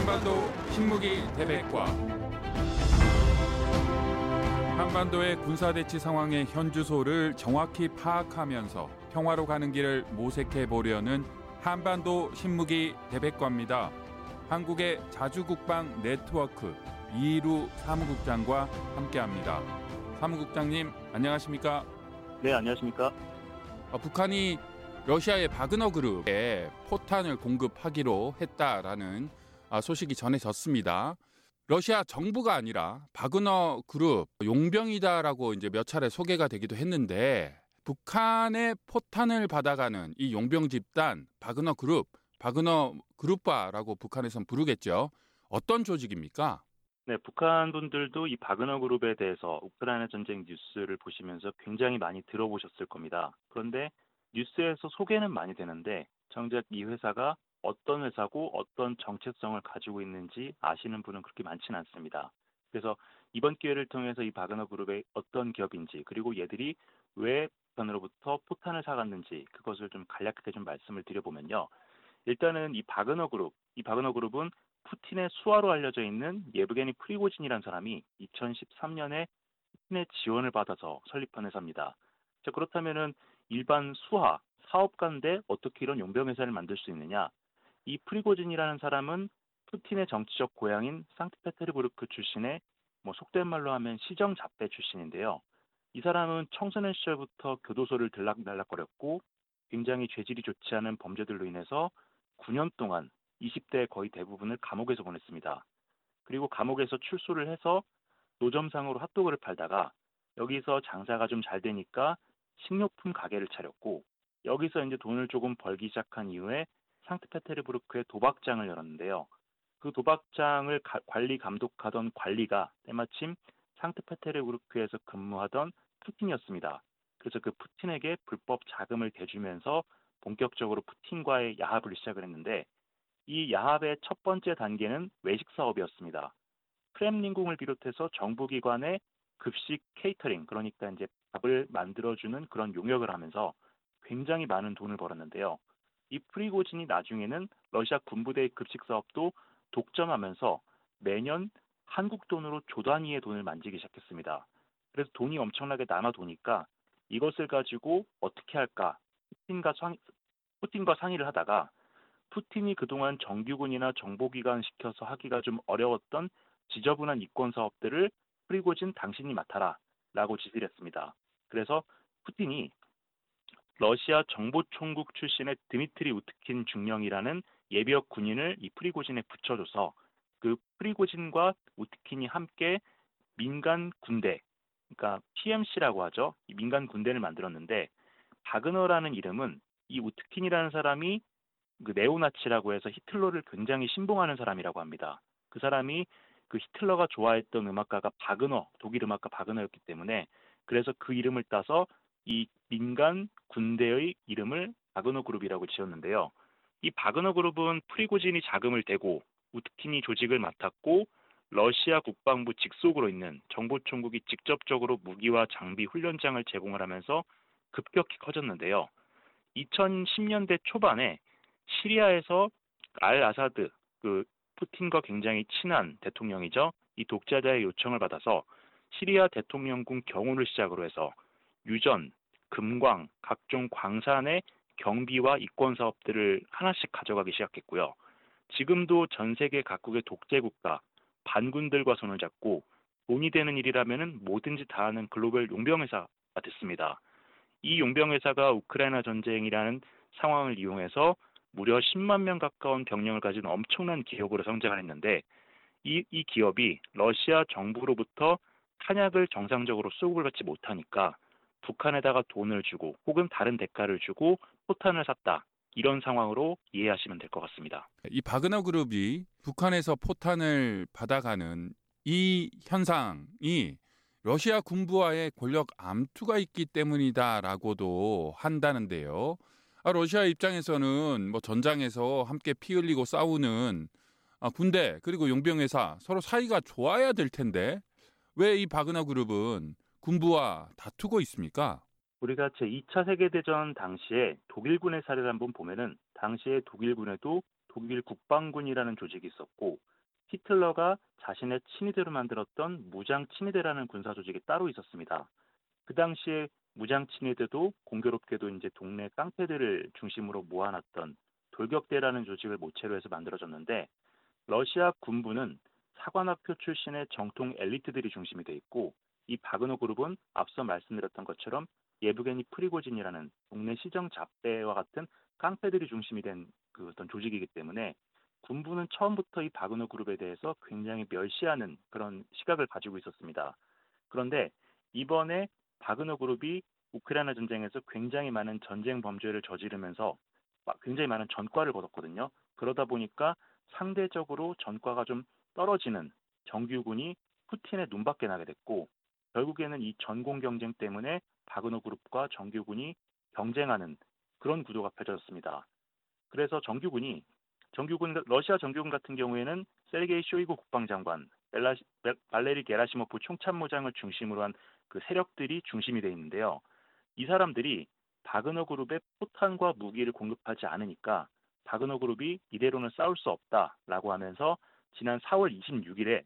한반도 신무기 대백과 한반도의 군사대치 상황의 현주소를 정확히 파악하면서 평화로 가는 길을 모색해 보려는 한반도 신무기 대백과입니다. 한국의 자주국방 네트워크 이루 사무국장과 함께합니다. 사무국장님 안녕하십니까? 네, 안녕하십니까? 어, 북한이 러시아의 바그너 그룹에 포탄을 공급하기로 했다라는 아, 소식이 전해졌습니다. 러시아 정부가 아니라 바그너 그룹 용병이다라고 이제 몇 차례 소개가 되기도 했는데 북한의 포탄을 받아가는 이 용병 집단 바그너 그룹, 바그너 그룹바라고 북한에선 부르겠죠. 어떤 조직입니까? 네, 북한 분들도 이 바그너 그룹에 대해서 우크라이나 전쟁 뉴스를 보시면서 굉장히 많이 들어보셨을 겁니다. 그런데 뉴스에서 소개는 많이 되는데 정작 이 회사가 어떤 회사고 어떤 정체성을 가지고 있는지 아시는 분은 그렇게 많지는 않습니다. 그래서 이번 기회를 통해서 이 바그너 그룹의 어떤 기업인지 그리고 얘들이 왜 북한으로부터 포탄을 사갔는지 그것을 좀 간략하게 좀 말씀을 드려보면요. 일단은 이 바그너 그룹, 이 바그너 그룹은 푸틴의 수하로 알려져 있는 예브게니 프리고진이라는 사람이 2013년에 푸틴의 지원을 받아서 설립한 회사입니다. 자, 그렇다면은 일반 수하, 사업가인데 어떻게 이런 용병 회사를 만들 수 있느냐? 이 프리고진이라는 사람은 푸틴의 정치적 고향인 상트페테르부르크 출신의 뭐 속된 말로 하면 시정 잡배 출신인데요. 이 사람은 청소년 시절부터 교도소를 들락날락거렸고 굉장히 죄질이 좋지 않은 범죄들로 인해서 9년 동안 20대 거의 대부분을 감옥에서 보냈습니다. 그리고 감옥에서 출소를 해서 노점상으로 핫도그를 팔다가 여기서 장사가 좀 잘 되니까 식료품 가게를 차렸고 여기서 이제 돈을 조금 벌기 시작한 이후에 상트페테르부르크에 도박장을 열었는데요. 그 도박장을 가, 관리 감독하던 관리가 때마침 상트페테르부르크에서 근무하던 푸틴이었습니다. 그래서 그 푸틴에게 불법 자금을 대주면서 본격적으로 푸틴과의 야합을 시작을 했는데 이 야합의 첫 번째 단계는 외식 사업이었습니다. 크렘린궁을 비롯해서 정부기관의 급식 케이터링 그러니까 이제 밥을 만들어주는 그런 용역을 하면서 굉장히 많은 돈을 벌었는데요. 이 프리고진이 나중에는 러시아 군부대의 급식 사업도 독점하면서 매년 한국 돈으로 조 단위의 돈을 만지기 시작했습니다. 그래서 돈이 엄청나게 남아 도니까 이것을 가지고 어떻게 할까 푸틴과, 상, 푸틴과 상의를 하다가 푸틴이 그동안 정규군이나 정보기관 시켜서 하기가 좀 어려웠던 지저분한 이권 사업들을 프리고진 당신이 맡아라 라고 지시를 했습니다. 그래서 푸틴이 러시아 정보총국 출신의 드미트리 우트킨 중령이라는 예비역 군인을 이 프리고진에 붙여줘서 그 프리고진과 우트킨이 함께 민간 군대, 그러니까 PMC라고 하죠. 이 민간 군대를 만들었는데 바그너라는 이름은 이 우트킨이라는 사람이 그 네오나치라고 해서 히틀러를 굉장히 신봉하는 사람이라고 합니다. 그 사람이 그 히틀러가 좋아했던 음악가가 바그너, 독일 음악가 바그너였기 때문에 그래서 그 이름을 따서 이 민간 군대의 이름을 바그너 그룹이라고 지었는데요. 이 바그너 그룹은 프리고진이 자금을 대고 우트킨이 조직을 맡았고 러시아 국방부 직속으로 있는 정보총국이 직접적으로 무기와 장비 훈련장을 제공을 하면서 급격히 커졌는데요. 2010년대 초반에 시리아에서 알 아사드 그 푸틴과 굉장히 친한 대통령이죠. 이 독자자의 요청을 받아서 시리아 대통령궁 경호를 시작으로 해서 유전, 금광, 각종 광산의 경비와 이권 사업들을 하나씩 가져가기 시작했고요. 지금도 전 세계 각국의 독재 국가, 반군들과 손을 잡고 돈이 되는 일이라면 뭐든지 다 하는 글로벌 용병회사가 됐습니다. 이 용병회사가 우크라이나 전쟁이라는 상황을 이용해서 무려 10만 명 가까운 병력을 가진 엄청난 기업으로 성장을 했는데 이, 이 기업이 러시아 정부로부터 탄약을 정상적으로 수급을 받지 못하니까 북한에다가 돈을 주고 혹은 다른 대가를 주고 포탄을 샀다. 이런 상황으로 이해하시면 될 것 같습니다. 이 바그너 그룹이 북한에서 포탄을 받아가는 이 현상이 러시아 군부와의 권력 암투가 있기 때문이다라고도 한다는데요. 아, 러시아 입장에서는 뭐 전장에서 함께 피 흘리고 싸우는 아, 군대 그리고 용병 회사 서로 사이가 좋아야 될 텐데 왜 이 바그너 그룹은 군부와 다투고 있습니까? 우리가 제2차 세계대전 당시에 독일군의 사례를 한번 보면은 당시에 독일군에도 독일 국방군이라는 조직이 있었고 히틀러가 자신의 친위대로 만들었던 무장 친위대라는 군사 조직이 따로 있었습니다. 그 당시에 무장 친위대도 공교롭게도 이제 동네 깡패들을 중심으로 모아놨던 돌격대라는 조직을 모체로 해서 만들어졌는데 러시아 군부는 사관학교 출신의 정통 엘리트들이 중심이 돼 있고 이 바그너 그룹은 앞서 말씀드렸던 것처럼 예브게니 프리고진이라는 동네 시정 잡배와 같은 깡패들이 중심이 된 그 어떤 조직이기 때문에 군부는 처음부터 이 바그너 그룹에 대해서 굉장히 멸시하는 그런 시각을 가지고 있었습니다. 그런데 이번에 바그너 그룹이 우크라이나 전쟁에서 굉장히 많은 전쟁 범죄를 저지르면서 굉장히 많은 전과를 거뒀거든요. 그러다 보니까 상대적으로 전과가 좀 떨어지는 정규군이 푸틴의 눈밖에 나게 됐고 결국에는 이 전공 경쟁 때문에 바그너 그룹과 정규군이 경쟁하는 그런 구도가 펼쳐졌습니다. 그래서 정규군이 정규군 러시아 정규군 같은 경우에는 세르게이 쇼이구 국방장관, 벨라시, 발레리 게라시모프 총참모장을 중심으로 한 그 세력들이 중심이 돼 있는데요. 이 사람들이 바그너 그룹에 포탄과 무기를 공급하지 않으니까 바그너 그룹이 이대로는 싸울 수 없다라고 하면서 지난 4월 26일에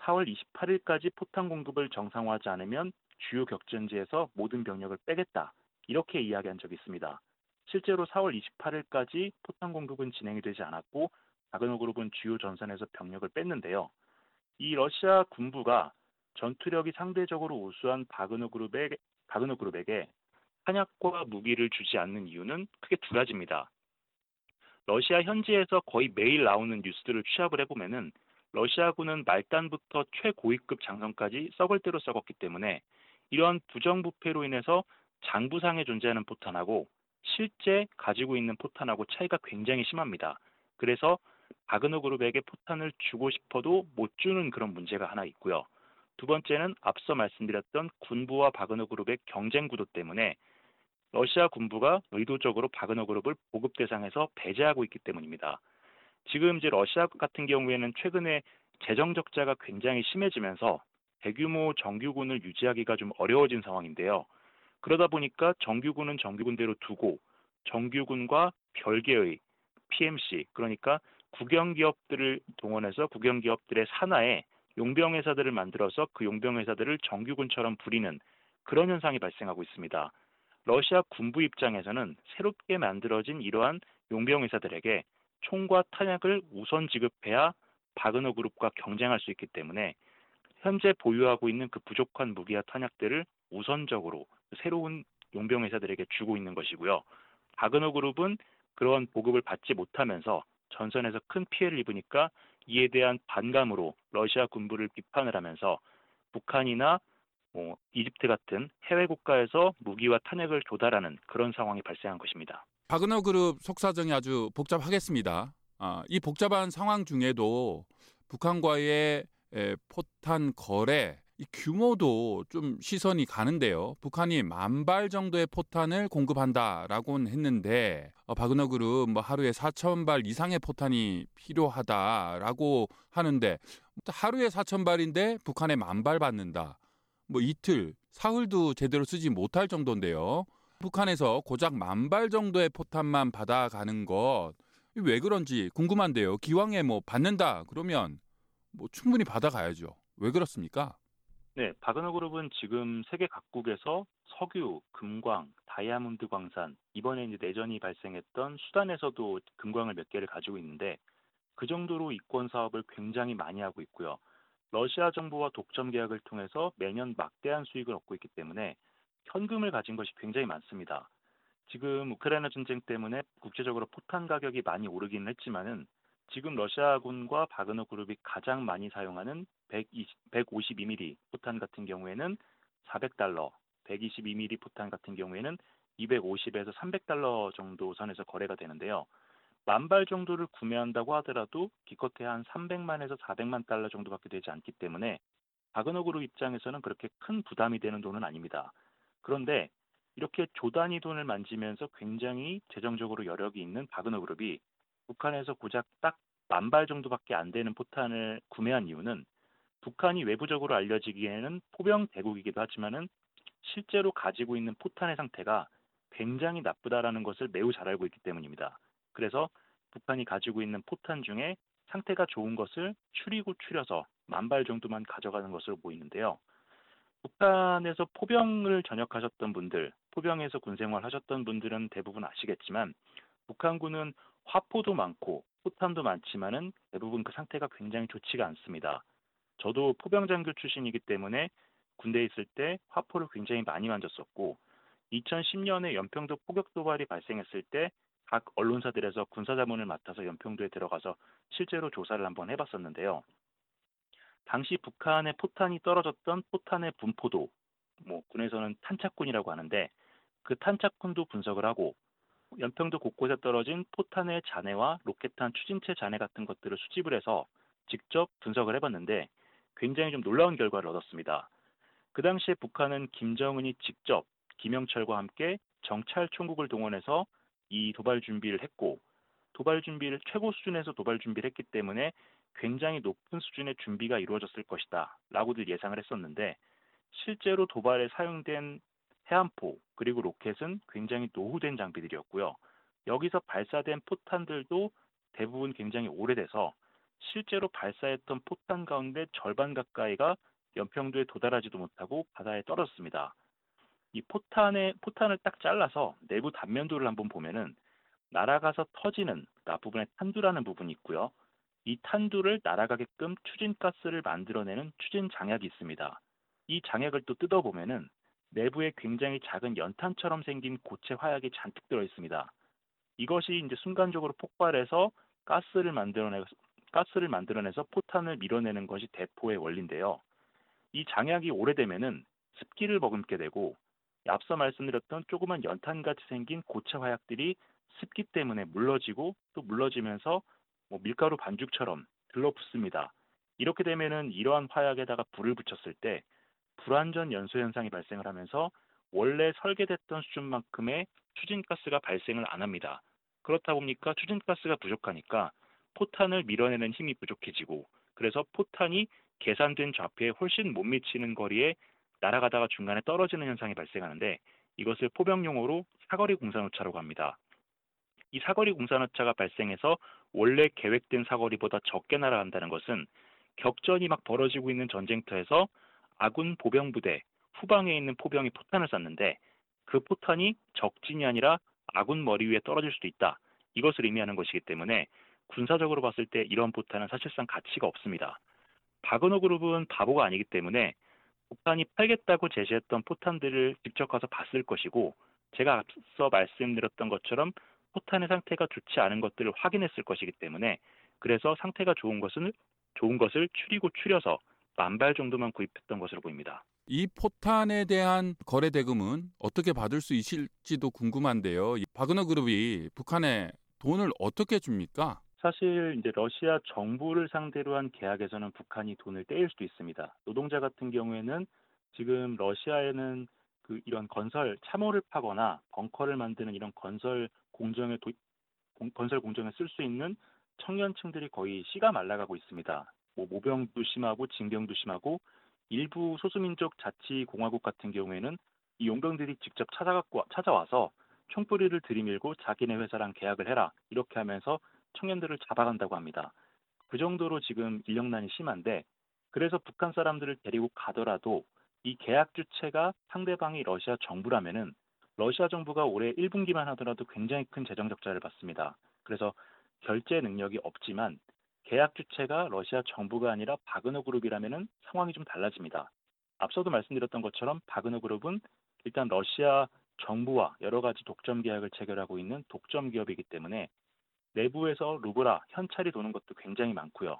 4월 28일까지 포탄 공급을 정상화하지 않으면 주요 격전지에서 모든 병력을 빼겠다. 이렇게 이야기한 적이 있습니다. 실제로 4월 28일까지 포탄 공급은 진행이 되지 않았고 바그너 그룹은 주요 전선에서 병력을 뺐는데요. 이 러시아 군부가 전투력이 상대적으로 우수한 바그너 그룹에 바그너 그룹에게 탄약과 무기를 주지 않는 이유는 크게 두 가지입니다. 러시아 현지에서 거의 매일 나오는 뉴스들을 취합을 해보면은 러시아군은 말단부터 최고위급 장성까지 썩을 대로 썩었기 때문에 이러한 부정부패로 인해서 장부상에 존재하는 포탄하고 실제 가지고 있는 포탄하고 차이가 굉장히 심합니다. 그래서 바그너 그룹에게 포탄을 주고 싶어도 못 주는 그런 문제가 하나 있고요. 두 번째는 앞서 말씀드렸던 군부와 바그너 그룹의 경쟁 구도 때문에 러시아 군부가 의도적으로 바그너 그룹을 보급 대상에서 배제하고 있기 때문입니다. 지금 이제 러시아 같은 경우에는 최근에 재정 적자가 굉장히 심해지면서 대규모 정규군을 유지하기가 좀 어려워진 상황인데요. 그러다 보니까 정규군은 정규군대로 두고 정규군과 별개의 PMC 그러니까 국영기업들을 동원해서 국영기업들의 산하에 용병회사들을 만들어서 그 용병회사들을 정규군처럼 부리는 그런 현상이 발생하고 있습니다. 러시아 군부 입장에서는 새롭게 만들어진 이러한 용병회사들에게 총과 탄약을 우선 지급해야 바그너 그룹과 경쟁할 수 있기 때문에 현재 보유하고 있는 그 부족한 무기와 탄약들을 우선적으로 새로운 용병 회사들에게 주고 있는 것이고요. 바그너 그룹은 그러한 보급을 받지 못하면서 전선에서 큰 피해를 입으니까 이에 대한 반감으로 러시아 군부를 비판을 하면서 북한이나 뭐 이집트 같은 해외 국가에서 무기와 탄약을 조달하는 그런 상황이 발생한 것입니다. 바그너 그룹 속사정이 아주 복잡하겠습니다. 아, 이 복잡한 상황 중에도 북한과의 에, 포탄 거래 이 규모도 좀 시선이 가는데요. 북한이 만 발 정도의 포탄을 공급한다라고는 했는데 어, 바그너 그룹 뭐 하루에 4천 발 이상의 포탄이 필요하다라고 하는데 하루에 4천 발인데 북한에 만 발 받는다. 뭐 이틀, 사흘도 제대로 쓰지 못할 정도인데요. 북한에서 고작 만발 정도의 포탄만 받아가는 것 왜 그런지 궁금한데요. 기왕에 뭐 받는다 그러면 뭐 충분히 받아가야죠. 왜 그렇습니까? 네, 바그너 그룹은 지금 세계 각국에서 석유, 금광, 다이아몬드 광산, 이번에 이제 내전이 발생했던 수단에서도 금광을 몇 개를 가지고 있는데 그 정도로 이권 사업을 굉장히 많이 하고 있고요. 러시아 정부와 독점 계약을 통해서 매년 막대한 수익을 얻고 있기 때문에 현금을 가진 것이 굉장히 많습니다. 지금 우크라이나 전쟁 때문에 국제적으로 포탄 가격이 많이 오르기는 했지만은 지금 러시아군과 바그너 그룹이 가장 많이 사용하는 120, 152mm 포탄 같은 경우에는 400달러, 122mm 포탄 같은 경우에는 250에서 300달러 정도 선에서 거래가 되는데요. 만 발 정도를 구매한다고 하더라도 기껏해야 한 300만에서 400만 달러 정도밖에 되지 않기 때문에 바그너 그룹 입장에서는 그렇게 큰 부담이 되는 돈은 아닙니다. 그런데 이렇게 조 단위 돈을 만지면서 굉장히 재정적으로 여력이 있는 바그너 그룹이 북한에서 고작 딱 만 발 정도밖에 안 되는 포탄을 구매한 이유는 북한이 외부적으로 알려지기에는 포병 대국이기도 하지만은 실제로 가지고 있는 포탄의 상태가 굉장히 나쁘다라는 것을 매우 잘 알고 있기 때문입니다. 그래서 북한이 가지고 있는 포탄 중에 상태가 좋은 것을 추리고 추려서 만 발 정도만 가져가는 것으로 보이는데요. 북한에서 포병을 전역하셨던 분들, 포병에서 군생활 하셨던 분들은 대부분 아시겠지만 북한군은 화포도 많고 포탄도 많지만은 대부분 그 상태가 굉장히 좋지가 않습니다. 저도 포병 장교 출신이기 때문에 군대에 있을 때 화포를 굉장히 많이 만졌었고 2010년에 연평도 포격 도발이 발생했을 때 각 언론사들에서 군사자문을 맡아서 연평도에 들어가서 실제로 조사를 한번 해봤었는데요. 당시 북한의 포탄이 떨어졌던 포탄의 분포도 뭐 군에서는 탄착군이라고 하는데 그 탄착군도 분석을 하고 연평도 곳곳에 떨어진 포탄의 잔해와 로켓탄 추진체 잔해 같은 것들을 수집을 해서 직접 분석을 해봤는데 굉장히 좀 놀라운 결과를 얻었습니다. 그 당시에 북한은 김정은이 직접 김영철과 함께 정찰 총국을 동원해서 이 도발 준비를 했고 도발 준비를 최고 수준에서 도발 준비를 했기 때문에 굉장히 높은 수준의 준비가 이루어졌을 것이다 라고들 예상을 했었는데 실제로 도발에 사용된 해안포 그리고 로켓은 굉장히 노후된 장비들이었고요. 여기서 발사된 포탄들도 대부분 굉장히 오래돼서 실제로 발사했던 포탄 가운데 절반 가까이가 연평도에 도달하지도 못하고 바다에 떨어졌습니다. 이 포탄의 포탄을 딱 잘라서 내부 단면도를 한번 보면은 날아가서 터지는 그 앞부분에 탄두라는 부분이 있고요. 이 탄두를 날아가게끔 추진가스를 만들어내는 추진 장약이 있습니다. 이 장약을 또 뜯어보면은 내부에 굉장히 작은 연탄처럼 생긴 고체 화약이 잔뜩 들어 있습니다. 이것이 이제 순간적으로 폭발해서 가스를 만들어내 가스를 만들어내서 포탄을 밀어내는 것이 대포의 원리인데요. 이 장약이 오래되면은 습기를 머금게 되고 앞서 말씀드렸던 조그만 연탄같이 생긴 고체 화약들이 습기 때문에 물러지고 또 물러지면서 뭐 밀가루 반죽처럼 들러붙습니다. 이렇게 되면은 이러한 화약에다가 불을 붙였을 때 불완전 연소 현상이 발생을 하면서 원래 설계됐던 수준만큼의 추진가스가 발생을 안 합니다. 그렇다 보니까 추진가스가 부족하니까 포탄을 밀어내는 힘이 부족해지고 그래서 포탄이 계산된 좌표에 훨씬 못 미치는 거리에 날아가다가 중간에 떨어지는 현상이 발생하는데 이것을 포병 용어로 사거리 공산오차라고 합니다. 이 사거리 공산오차가 발생해서 원래 계획된 사거리보다 적게 날아간다는 것은 격전이 막 벌어지고 있는 전쟁터에서 아군 보병 부대 후방에 있는 포병이 포탄을 쐈는데 그 포탄이 적진이 아니라 아군 머리 위에 떨어질 수도 있다. 이것을 의미하는 것이기 때문에 군사적으로 봤을 때 이런 포탄은 사실상 가치가 없습니다. 바그너 그룹은 바보가 아니기 때문에 북한이 팔겠다고 제시했던 포탄들을 직접 가서 봤을 것이고 제가 앞서 말씀드렸던 것처럼 포탄의 상태가 좋지 않은 것들을 확인했을 것이기 때문에 그래서 상태가 좋은 것은 좋은 것을 추리고 추려서 만발 정도만 구입했던 것으로 보입니다. 이 포탄에 대한 거래 대금은 어떻게 받을 수 있을지도 궁금한데요. 바그너 그룹이 북한에 돈을 어떻게 줍니까? 사실 이제 러시아 정부를 상대로 한 계약에서는 북한이 돈을 떼일 수도 있습니다. 노동자 같은 경우에는 지금 러시아에는 그 이런 건설 참호를 파거나 벙커를 만드는 이런 건설 공정에 도, 공, 건설 공정에 쓸 수 있는 청년층들이 거의 씨가 말라가고 있습니다. 뭐 모병도 심하고 징병도 심하고 일부 소수민족 자치공화국 같은 경우에는 이 용병들이 직접 찾아갖고 찾아와서 총뿌리를 들이밀고 자기네 회사랑 계약을 해라 이렇게 하면서 청년들을 잡아간다고 합니다. 그 정도로 지금 인력난이 심한데 그래서 북한 사람들을 데리고 가더라도 이 계약 주체가 상대방이 러시아 정부라면은 러시아 정부가 올해 1분기만 하더라도 굉장히 큰 재정 적자를 받습니다. 그래서 결제 능력이 없지만 계약 주체가 러시아 정부가 아니라 바그너 그룹이라면은 상황이 좀 달라집니다. 앞서도 말씀드렸던 것처럼 바그너 그룹은 일단 러시아 정부와 여러 가지 독점 계약을 체결하고 있는 독점 기업이기 때문에 내부에서 루브라 현찰이 도는 것도 굉장히 많고요.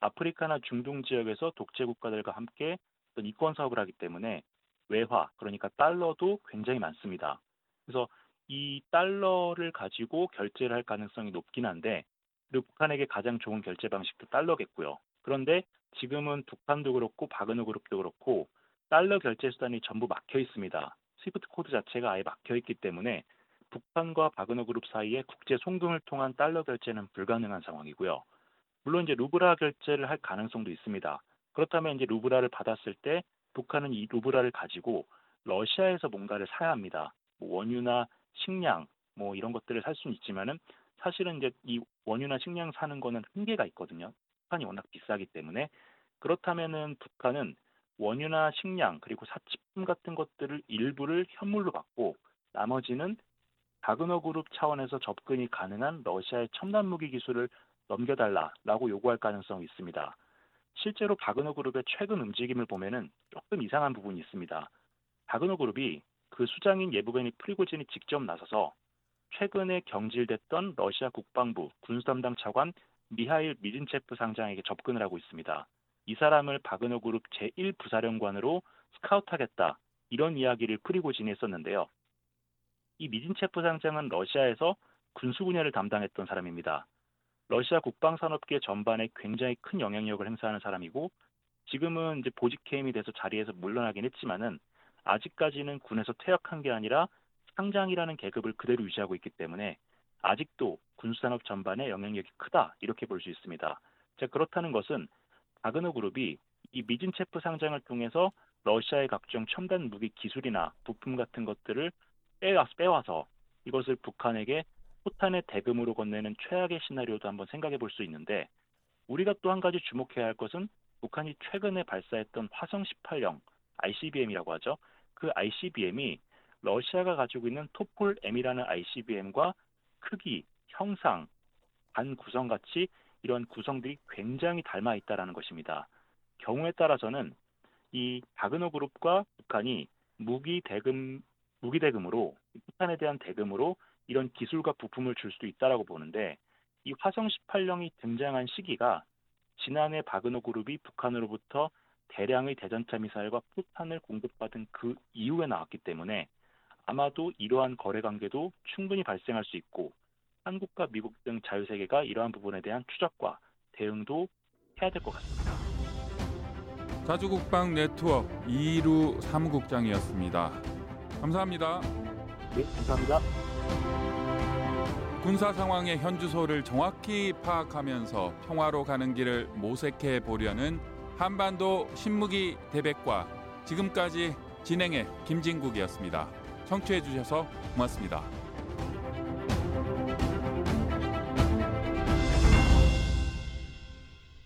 아프리카나 중동 지역에서 독재 국가들과 함께 어떤 이권 사업을 하기 때문에 외화 그러니까 달러도 굉장히 많습니다. 그래서 이 달러를 가지고 결제를 할 가능성이 높긴 한데 북한에게 가장 좋은 결제 방식도 달러겠고요. 그런데 지금은 북한도 그렇고 바그너 그룹도 그렇고 달러 결제 수단이 전부 막혀 있습니다. SWIFT 코드 자체가 아예 막혀 있기 때문에 북한과 바그너 그룹 사이에 국제 송금을 통한 달러 결제는 불가능한 상황이고요. 물론 이제 루블화 결제를 할 가능성도 있습니다. 그렇다면 이제 루블화를 받았을 때 북한은 이 루블화를 가지고 러시아에서 뭔가를 사야 합니다. 뭐 원유나 식량 뭐 이런 것들을 살 수는 있지만은 사실은 이제 이 원유나 식량 사는 거는 한계가 있거든요. 북한이 워낙 비싸기 때문에 그렇다면은 북한은 원유나 식량 그리고 사치품 같은 것들을 일부를 현물로 받고 나머지는 바그너 그룹 차원에서 접근이 가능한 러시아의 첨단 무기 기술을 넘겨달라라고 요구할 가능성이 있습니다. 실제로 바그너 그룹의 최근 움직임을 보면은 조금 이상한 부분이 있습니다. 바그너 그룹이 그 수장인 예부베니 프리고진이 직접 나서서 최근에 경질됐던 러시아 국방부 군수담당 차관 미하일 미진체프 상장에게 접근을 하고 있습니다. 이 사람을 바그너 그룹 제1부사령관으로 스카우트하겠다 이런 이야기를 프리고진이 했었는데요. 이 미진체프 상장은 러시아에서 군수 분야를 담당했던 사람입니다. 러시아 국방 산업계 전반에 굉장히 큰 영향력을 행사하는 사람이고 지금은 이제 보직 해임이 돼서 자리에서 물러나긴 했지만은 아직까지는 군에서 퇴역한 게 아니라 상장이라는 계급을 그대로 유지하고 있기 때문에 아직도 군수산업 전반에 영향력이 크다 이렇게 볼 수 있습니다. 자 그렇다는 것은 바그너 그룹이 이 미진체프 상장을 통해서 러시아의 각종 첨단 무기 기술이나 부품 같은 것들을 빼와서, 빼와서 이것을 북한에게 포탄의 대금으로 건네는 최악의 시나리오도 한번 생각해 볼 수 있는데 우리가 또 한 가지 주목해야 할 것은 북한이 최근에 발사했던 화성 18형 ICBM이라고 하죠. 그 ICBM이 러시아가 가지고 있는 토폴 M이라는 ICBM과 크기, 형상, 반 구성 같이 이런 구성들이 굉장히 닮아 있다라는 것입니다. 경우에 따라서는 이 바그너 그룹과 북한이 무기 대금 무기 대금으로 북한에 대한 대금으로 이런 기술과 부품을 줄 수도 있다라고 보는데 이 화성 18형이 등장한 시기가 지난해 바그너 그룹이 북한으로부터 대량의 대전차 미사일과 포탄을 공급받은 그 이후에 나왔기 때문에 아마도 이러한 거래 관계도 충분히 발생할 수 있고 한국과 미국 등 자유세계가 이러한 부분에 대한 추적과 대응도 해야 될 것 같습니다. 자주국방 네트워크 이루 사무국장이었습니다. 감사합니다. 네, 감사합니다. 군사 상황의 현주소를 정확히 파악하면서 평화로 가는 길을 모색해 보려는 한반도 신무기 대백과 지금까지 진행해 김진국이었습니다. 청취해 주셔서 고맙습니다.